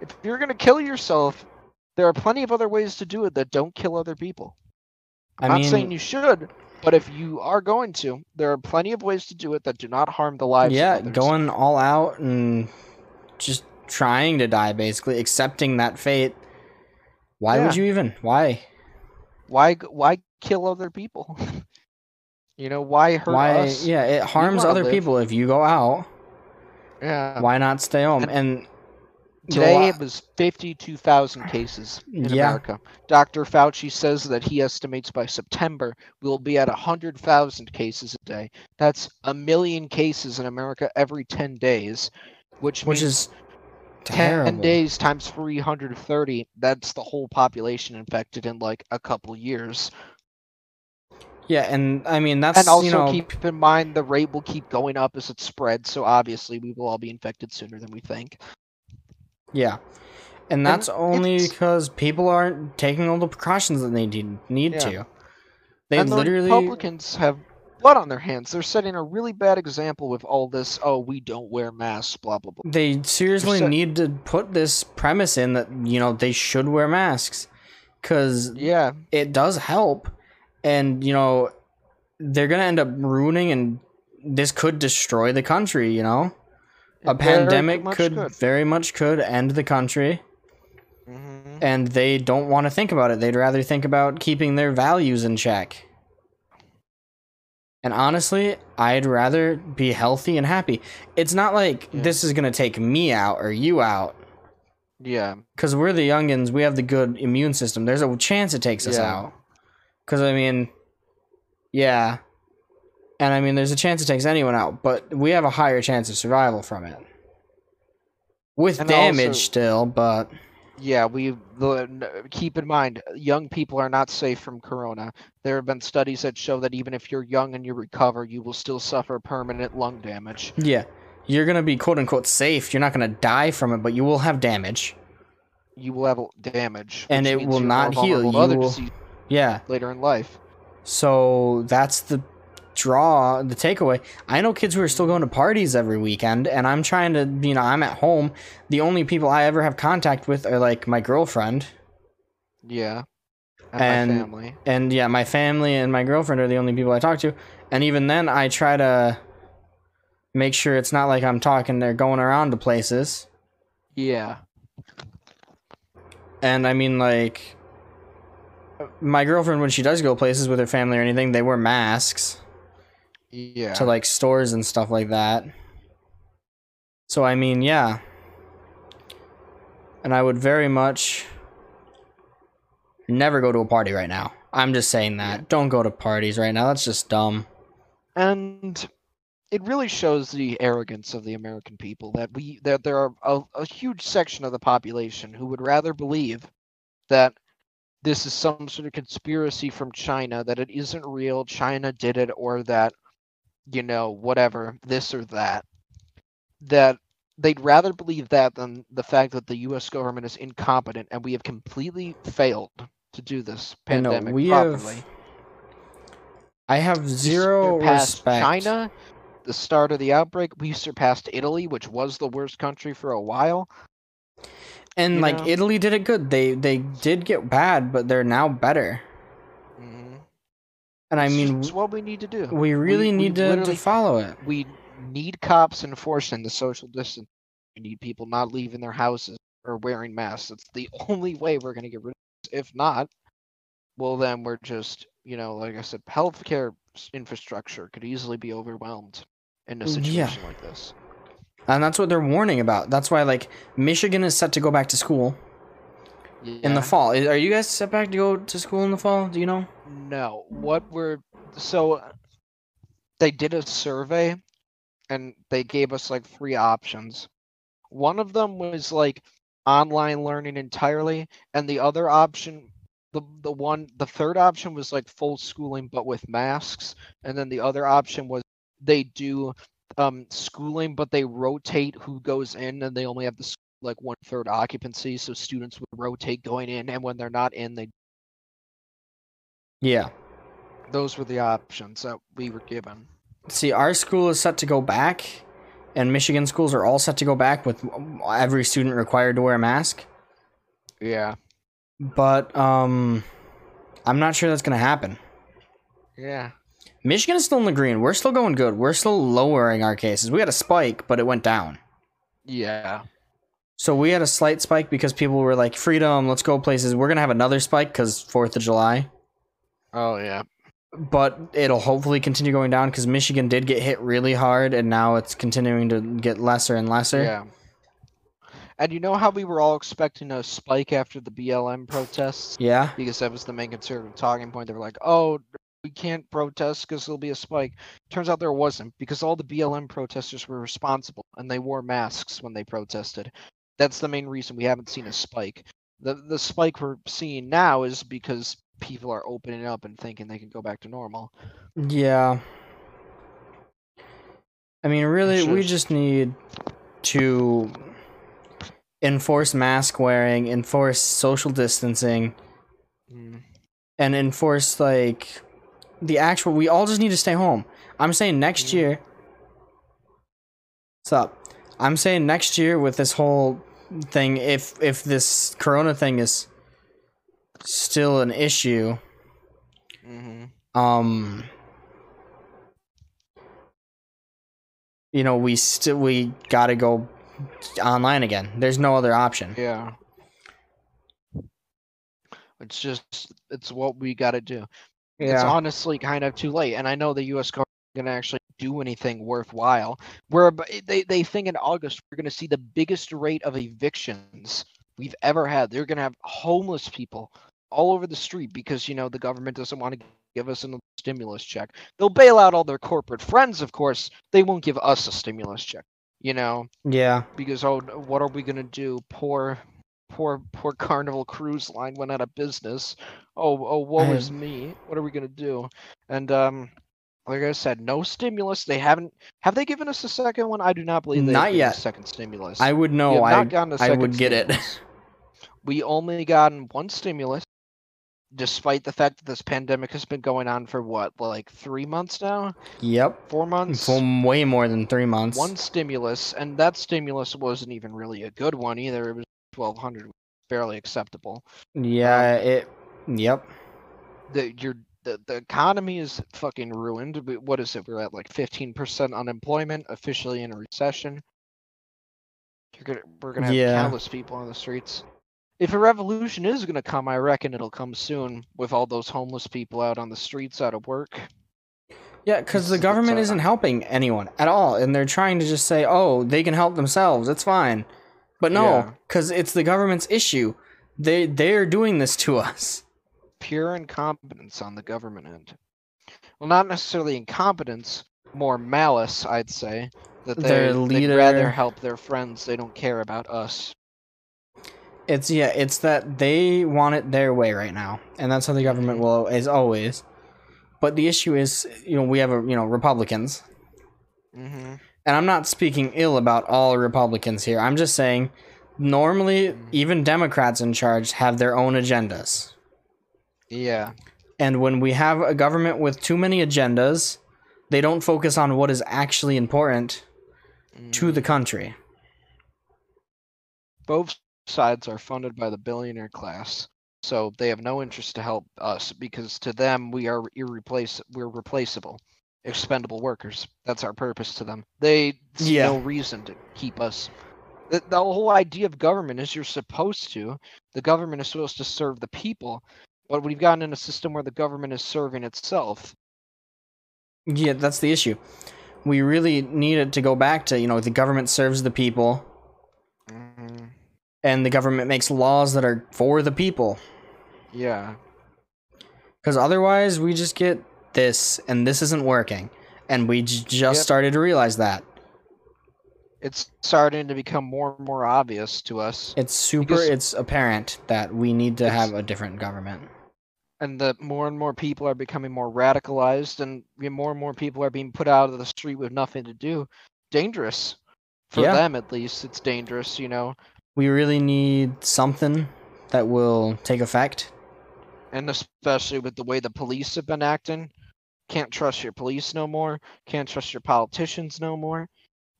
if you're gonna kill yourself, there are plenty of other ways to do it that don't kill other people. I I'm not mean, saying you should, but if you are going to, there are plenty of ways to do it that do not harm the lives yeah, going all out and just trying to die, basically accepting that fate. Why would you even? Why? Why why kill other people? you know, why hurt Why? us? Yeah, it harms other live. people if you go out. Yeah. Why not stay home? And- Today it was 52,000 cases in Yeah. America. Dr. Fauci says that he estimates by September we'll be at 100,000 cases a day. That's a million cases in America every 10 days, which, which means is 10 terrible. days times 330 that's the whole population infected in like a couple years Yeah, and I mean that's and also you know keep in mind the rate will keep going up as it spreads so obviously we will all be infected sooner than we think yeah, and that's only because people aren't taking all the precautions that they need need Yeah. to. They and the literally republicans have blood on their hands. They're setting a really bad example with all this oh we don't wear masks blah blah blah. They seriously set- need to put this premise in that you know they should wear masks because yeah. it does help. And you know they're gonna end up ruining and this could destroy the country you know a it pandemic much could very much could end the country. Mhm. and they don't want to think about it. They'd rather think about keeping their values in check. And honestly i'd rather be healthy and happy. It's not like Yeah. this is gonna take me out or you out. Yeah. Because we're the youngins we have the good immune system. There's a chance it takes us Yeah. out. Because i mean yeah and i mean there's a chance it takes anyone out but we have a higher chance of survival from it with And damage also- still but Yeah, we the keep in mind young people are not safe from corona. There have been studies that show that even if you're young and you recover, you will still suffer permanent lung damage. yeah you're gonna be quote unquote safe. You're not gonna die from it, but you will have damage. You will have damage, And it will not heal. You will- Yeah. later in life. So that's the draw, the takeaway. I know kids who are still going to parties every weekend, and I'm trying to, you know, I'm at home. The only people I ever have contact with are like my girlfriend, Yeah, and, And- my family. and yeah, my family and my girlfriend are the only people I talk to. And even then, I try to make sure it's not like I'm talking, they're going around to places. Yeah, And I mean, like, my girlfriend, when she does go places with her family or anything, they wear masks. Yeah. to like stores and stuff like that. So I mean, yeah. And I would very much never go to a party right now. I'm just saying that. Don't go to parties right now. That's just dumb. and it really shows the arrogance of the American people that we that there are a, a huge section of the population who would rather believe that this is some sort of conspiracy from China, that it isn't real, China did it, or that you know whatever this or that. That they'd rather believe that than the fact that the U.S. government is incompetent and we have completely failed to do this pandemic we properly. have. I have zero respect. China, the start of the outbreak, we surpassed Italy, which was the worst country for a while. and you like know? Italy did it good. They they did get bad, but they're now better. And I mean, just what we need to do. we really we need to, to follow it. We need cops enforcing the social distance. We need people not leaving their houses or wearing masks. It's the only way we're going to get rid of this. If not, well, then we're just, you know, like I said, healthcare infrastructure could easily be overwhelmed in a mm, Yeah. situation like this. And that's what they're warning about. That's why like Michigan is set to go back to school. in the fall. Are you guys set back to go to school in the fall? Do you know? No, what we're so they did a survey and they gave us like three options. One of them was like online learning entirely, and the other option, the the one, the third option was like full schooling but with masks, and then the other option was they do um schooling but they rotate who goes in and they only have the like one third occupancy, so students would rotate going in, and when they're not in, they Yeah. those were the options that we were given. See, our school is set to go back, and Michigan schools are all set to go back with every student required to wear a mask. Yeah. But um, I'm not sure that's gonna happen. Yeah. Michigan is still in the green. We're still going good. We're still lowering our cases. We had a spike, but it went down. Yeah. So we had a slight spike because people were like, "Freedom, let's go places." We're gonna have another spike because Fourth of July. Oh yeah. but it'll hopefully continue going down because Michigan did get hit really hard, and now it's continuing to get lesser and lesser. Yeah. And you know how we were all expecting a spike after the BLM protests Yeah. because that was the main conservative talking point. They were like, "Oh, we can't protest because there'll be a spike." Turns out there wasn't because all the BLM protesters were responsible and they wore masks when they protested. That's the main reason we haven't seen a spike. The the spike we're seeing now is because people are opening up and thinking they can go back to normal. Yeah. I mean, really, we just- need to enforce mask wearing, enforce social distancing, Mm. and enforce like the actual. We all just need to stay home. I'm saying next Yeah. year. What's up? I'm saying next year with this whole thing, if if this Corona thing is still an issue, hmm um, you know, we still we gotta go online again. There's no other option. Yeah. It's just it's what we got to do. Yeah. It's honestly kind of too late, and I know the U.S. government gonna actually do anything worthwhile. Where they they think in August we're gonna see the biggest rate of evictions we've ever had. They're gonna have homeless people all over the street because you know the government doesn't want to give us a stimulus check. They'll bail out all their corporate friends, of course. They won't give us a stimulus check. You know, Yeah. because oh, what are we gonna do? Poor, poor, poor Carnival Cruise Line went out of business. Oh, oh, woe is me. What are we gonna do? And um, like I said, no stimulus. They haven't. Have they given us a second one? I do not believe they Not given yet. a second stimulus. I would know. I not gotten a I would get it. We only gotten one stimulus, despite the fact that this pandemic has been going on for what, like three months now, yep. four months. For way more than three months. one stimulus, and that stimulus wasn't even really a good one either. It was twelve hundred, barely acceptable. Yeah. Um, it. Yep. The your the, the economy is fucking ruined. What is it? We're at like fifteen percent unemployment, officially in a recession. You're gonna we're gonna have Yeah. countless people on the streets. If a revolution is gonna come, I reckon it'll come soon with all those homeless people out on the streets out of work. Yeah, because the government uh, isn't helping anyone at all, and they're trying to just say, "Oh, they can help themselves. It's fine." But no, Yeah. because it's the government's issue. They they're doing this to us. Pure incompetence on the government end. Well, not necessarily incompetence, more malice, I'd say. That they, Their they'd rather help their friends. They don't care about us. It's yeah, it's that they want it their way right now, and that's how the government will is always. But the issue is, you know, we have a you know Republicans, hmm and I'm not speaking ill about all Republicans here. I'm just saying, normally even Democrats in charge have their own agendas. Yeah. And when we have a government with too many agendas, they don't focus on what is actually important to mhm. the country. both sides are funded by the billionaire class so they have no interest to help us because to them we are irreplace we're replaceable expendable workers that's our purpose to them they see Yeah. no reason to keep us the, the whole idea of government is you're supposed to the government is supposed to serve the people but we've gotten in a system where the government is serving itself Yeah, that's the issue. We really needed to go back to, you know, the government serves the people Mhm. and the government makes laws that are for the people. yeah Because otherwise, we just get this, and this isn't working. And we j- just Yep. started to realize that. it's starting to become more and more obvious to us It's super, it's apparent that we need to have a different government. And that more and more people are becoming more radicalized and more and more people are being put out of the street with nothing to do dangerous. For Yeah. them at least it's dangerous you know? We really need something that will take effect. and especially with the way the police have been acting. Can't trust your police no more. Can't trust your politicians no more.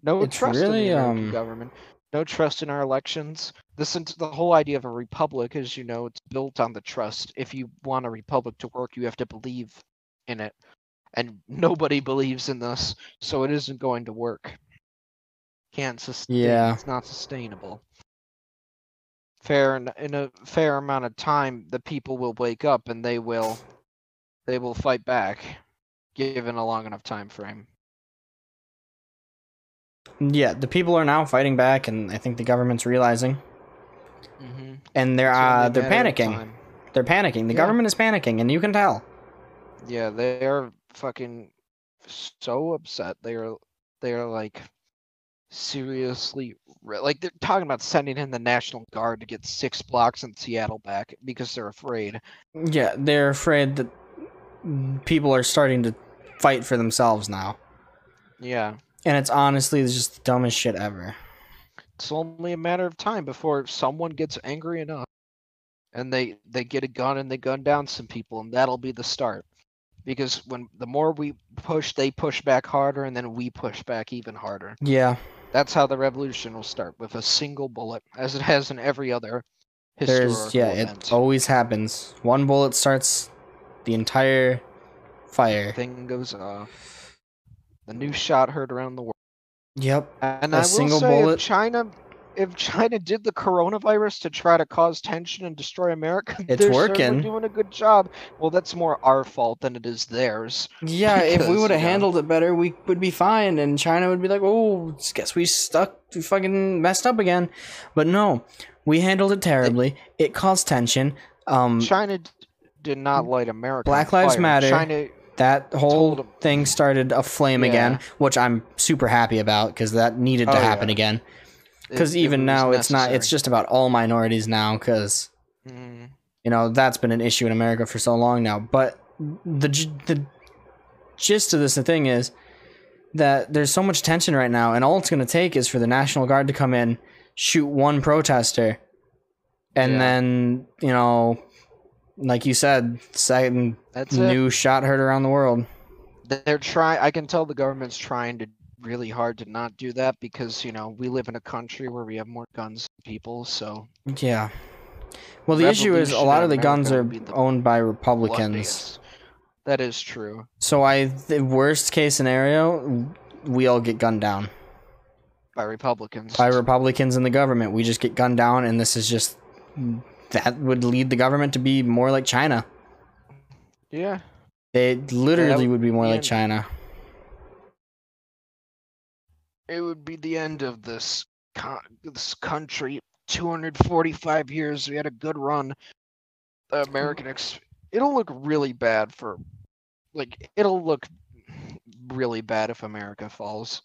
No It's trust really, in the um, government. No trust in our elections this the whole idea of a republic is you know it's built on the trust. If you want a republic to work you have to believe in it. And nobody believes in this so it isn't going to work. Can't sustain Yeah. it's not sustainable. Fair and in a fair amount of time the people will wake up and they will they will fight back given a long enough time frame. Yeah, the people are now fighting back, and I think the government's realizing, mm-hmm. and they're uh, they're panicking. They're panicking. The Yeah. government is panicking, and you can tell. Yeah, they are fucking so upset. They are they are like seriously like they're talking about sending in the National Guard to get six blocks in Seattle back because they're afraid. Yeah, they're afraid that people are starting to fight for themselves now, Yeah. and it's honestly just the dumbest shit ever. It's only a matter of time before someone gets angry enough and they they get a gun and they gun down some people and that'll be the start. Because when the more we push, they push back harder and then we push back even harder. Yeah, That's how the revolution will start with a single bullet, as it has in every other historical there's yeah, event. it always happens. One bullet starts the entire fire. Thing goes off. The new shot heard around the world. Yep. And A I will single say, bullet- if China, if China did the coronavirus to try to cause tension and destroy America, It's they're working. doing a good job. Well, that's more our fault than it is theirs. Yeah, if we would have know- handled it better, we would be fine, and China would be like, "Oh, guess we stuck, we fucking messed up again." But no, we handled it terribly. It caused tension. Um, China d- did not light America. Black Lives fire. Matter. China, that whole thing started aflame again, Yeah. which I'm super happy about because that needed to Oh, happen yeah. again. Because even was now, it's not. It's just about all minorities now. Because Mm, you know that's been an issue in America for so long now. But the the gist of this, the thing is that there's so much tension right now, and all it's going to take is for the National Guard to come in, shoot one protester, and Yeah. then you know, like you said, second That's it. new shot heard around the world. They're trying. I can tell the government's trying to really hard to not do that because you know we live in a country where we have more guns than people. So Yeah. Well, the issue is a lot of the guns are Revolution in America would be the owned by Republicans. That is true. So I, the worst case scenario, we all get gunned down By Republicans. by Republicans in the government. We just get gunned down, and this is just that would lead the government to be more like China. yeah. They literally would would be more like in- China. It would be the end of this co- this country. 245 years. We had a good run. The American ex- it'll look really bad for like it'll look really bad if America falls.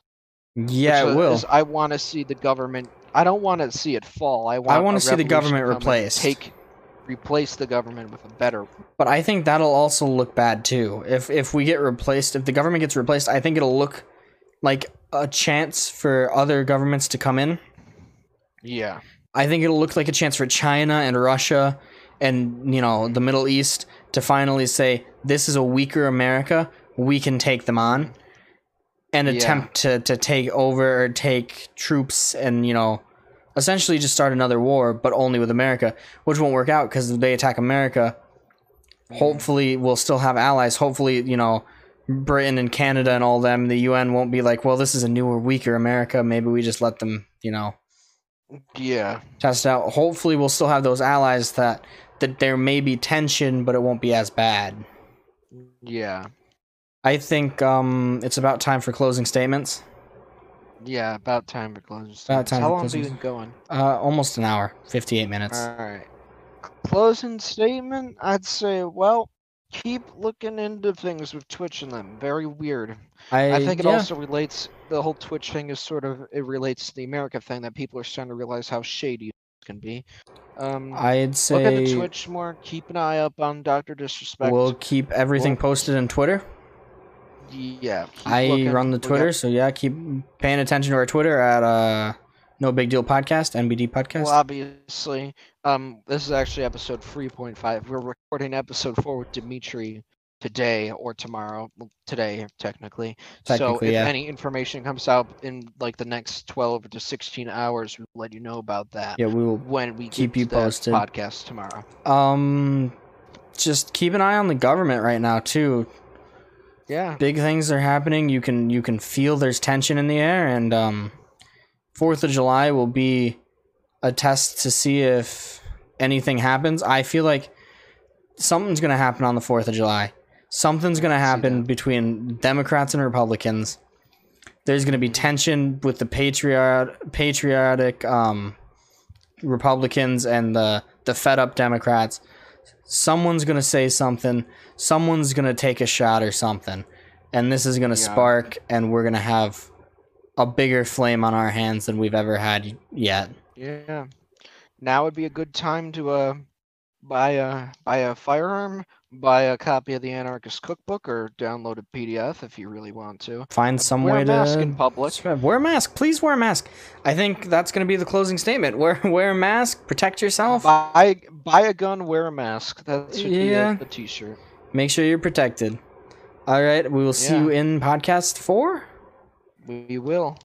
Yeah, it will. I want to see the government. I don't want to see it fall. I want. I want to see the government replaced. Take, replace the government with a better. But I think that'll also look bad too. If if we get replaced, if the government gets replaced, I think it'll look like a chance for other governments to come in. Yeah. I think it'll look like a chance for China and Russia and you know the Middle East to finally say this is a weaker America. We can take them on and Yeah. attempt to to take over or take troops and you know essentially just start another war, but only with America, which won't work out because if they attack America, hopefully we'll still have allies. Hopefully, you know. Britain and Canada and all them, the UN won't be like, well, this is a newer, weaker America. Maybe we just let them, you know, Yeah. test out. Hopefully, we'll still have those allies that that there may be tension, but it won't be as bad. Yeah. I think um, it's about time for closing statements. Yeah. About time for closing. About statements. time How long have you been going? Uh, almost an hour, fifty-eight minutes. All right. Closing statement. I'd say, well, keep looking into things with Twitch and them. Very weird. I, I think it yeah, also relates. The whole Twitch thing is sort of it relates to the America thing that people are starting to realize how shady can be. Um, I'd say. look at the Twitch more. Keep an eye up on Doctor Disrespect. we'll keep everything Well- posted on Twitter. Yeah. I looking. run the Twitter, so yeah, keep paying attention to our Twitter at uh, No Big Deal Podcast, NBD Podcast. Well, obviously, um, this is actually episode 3.5. We're recording episode 4 with Dimitri today or tomorrow. Today, technically. technically so if yeah. any information comes out in like the next 12 to 16 hours, we'll let you know about that yeah, we will when we keep you posted. podcast tomorrow. um, just keep an eye on the government right now too. Yeah. big things are happening. You can you can feel there's tension in the air, and um, Fourth of July will be a test to see if anything happens. I feel like something's gonna happen on the Fourth of July. Something's gonna happen between Democrats and Republicans. There's gonna be tension with the patriot patriotic um, Republicans and the the fed up Democrats. Someone's gonna say something. Someone's gonna take a shot or something, and this is gonna Yeah. spark, and we're gonna have a bigger flame on our hands than we've ever had yet. Yeah. Now would be a good time to uh buy a buy a firearm, buy a copy of the Anarchist Cookbook, or download a PDF if you really want to. Find some Wear way a mask in public. Wear a mask, please. Wear a mask. I think that's gonna be the closing statement. Wear wear a mask. Protect yourself. Buy buy a gun, wear a mask. That should Yeah. be a, a t-shirt. Make sure you're protected. All right. We will see Yeah. you in podcast four. We will.